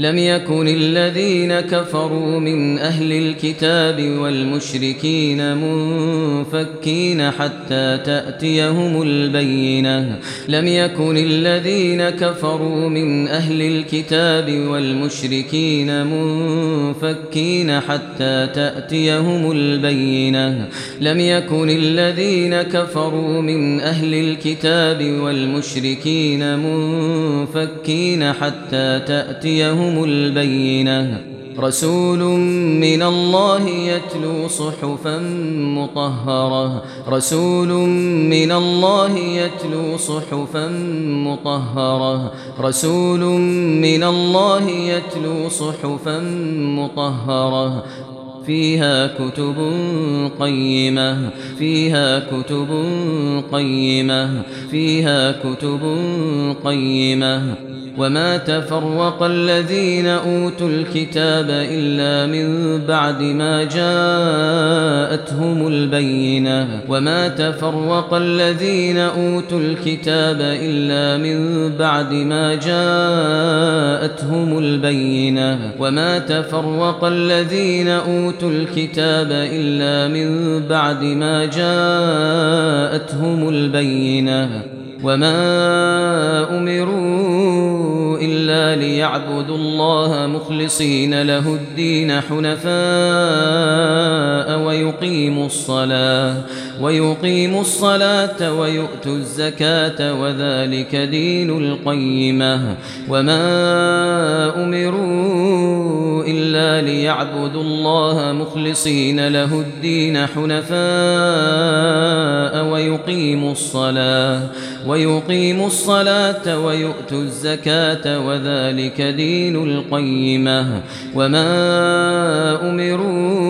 لم يكن الذين كفروا من أهل الكتاب والمشركين منفكين حتى تأتيهم البينة. لم يكن الذين كفروا من أهل الكتاب والمشركين منفكين حتى تأتيهم البينة. لم يكن الذين كفروا من أهل الكتاب والمشركين منفكين حتى تأتيهم جاءتهم البينة. رسول من الله يتلو صحفا مطهرة. رسول من الله يتلو صحفا مطهرة. رسول من الله يتلو صحفا مطهرة. فيها كتب قيمة. فيها كتب قيمة. فيها كتب قيمة. وما تفرق الذين أوتوا الكتاب إلا من بعد ما جاءتهم البينة وما تفرق الذين أوتوا الكتاب إلا من بعد ما جاءتهم البينة وما تفرق الذين أوتوا الكتاب إلا من بعد ما جاءتهم البينة وما أمروا إلا ليعبدوا الله مخلصين له الدين حنفاء ويقيموا الصلاة ويقيموا الصلاة ويؤتوا الزكاة وذلك دين القيمة. وما أمروا إلا ليعبدوا الله مخلصين له الدين حنفاء ويقيموا الصلاة ويقيموا الصلاة ويؤتوا الزكاة وذلك دين القيمة. وما أمروا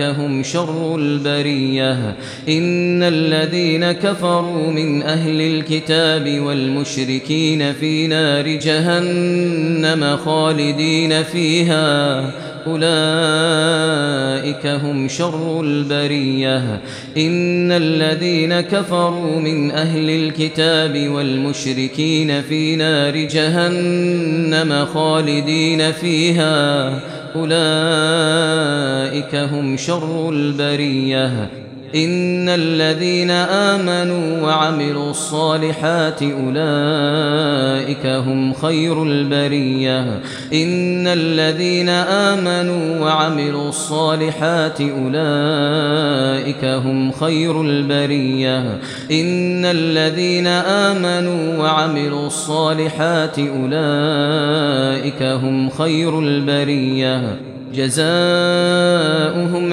هم شر البرية إن الذين كفروا من أهل الكتاب والمشركين في نار جهنم خالدين فيها أولئك هم شر البرية إن الذين كفروا من أهل الكتاب والمشركين في نار جهنم خالدين فيها أولئك هم شر البرية. إن الذين آمنوا وعملوا الصالحات أولئك هم خير البرية إن الذين آمنوا وعملوا الصالحات أولئك هم خير البرية إن الذين آمنوا وعملوا الصالحات أولئك هم خير البرية جزاؤهم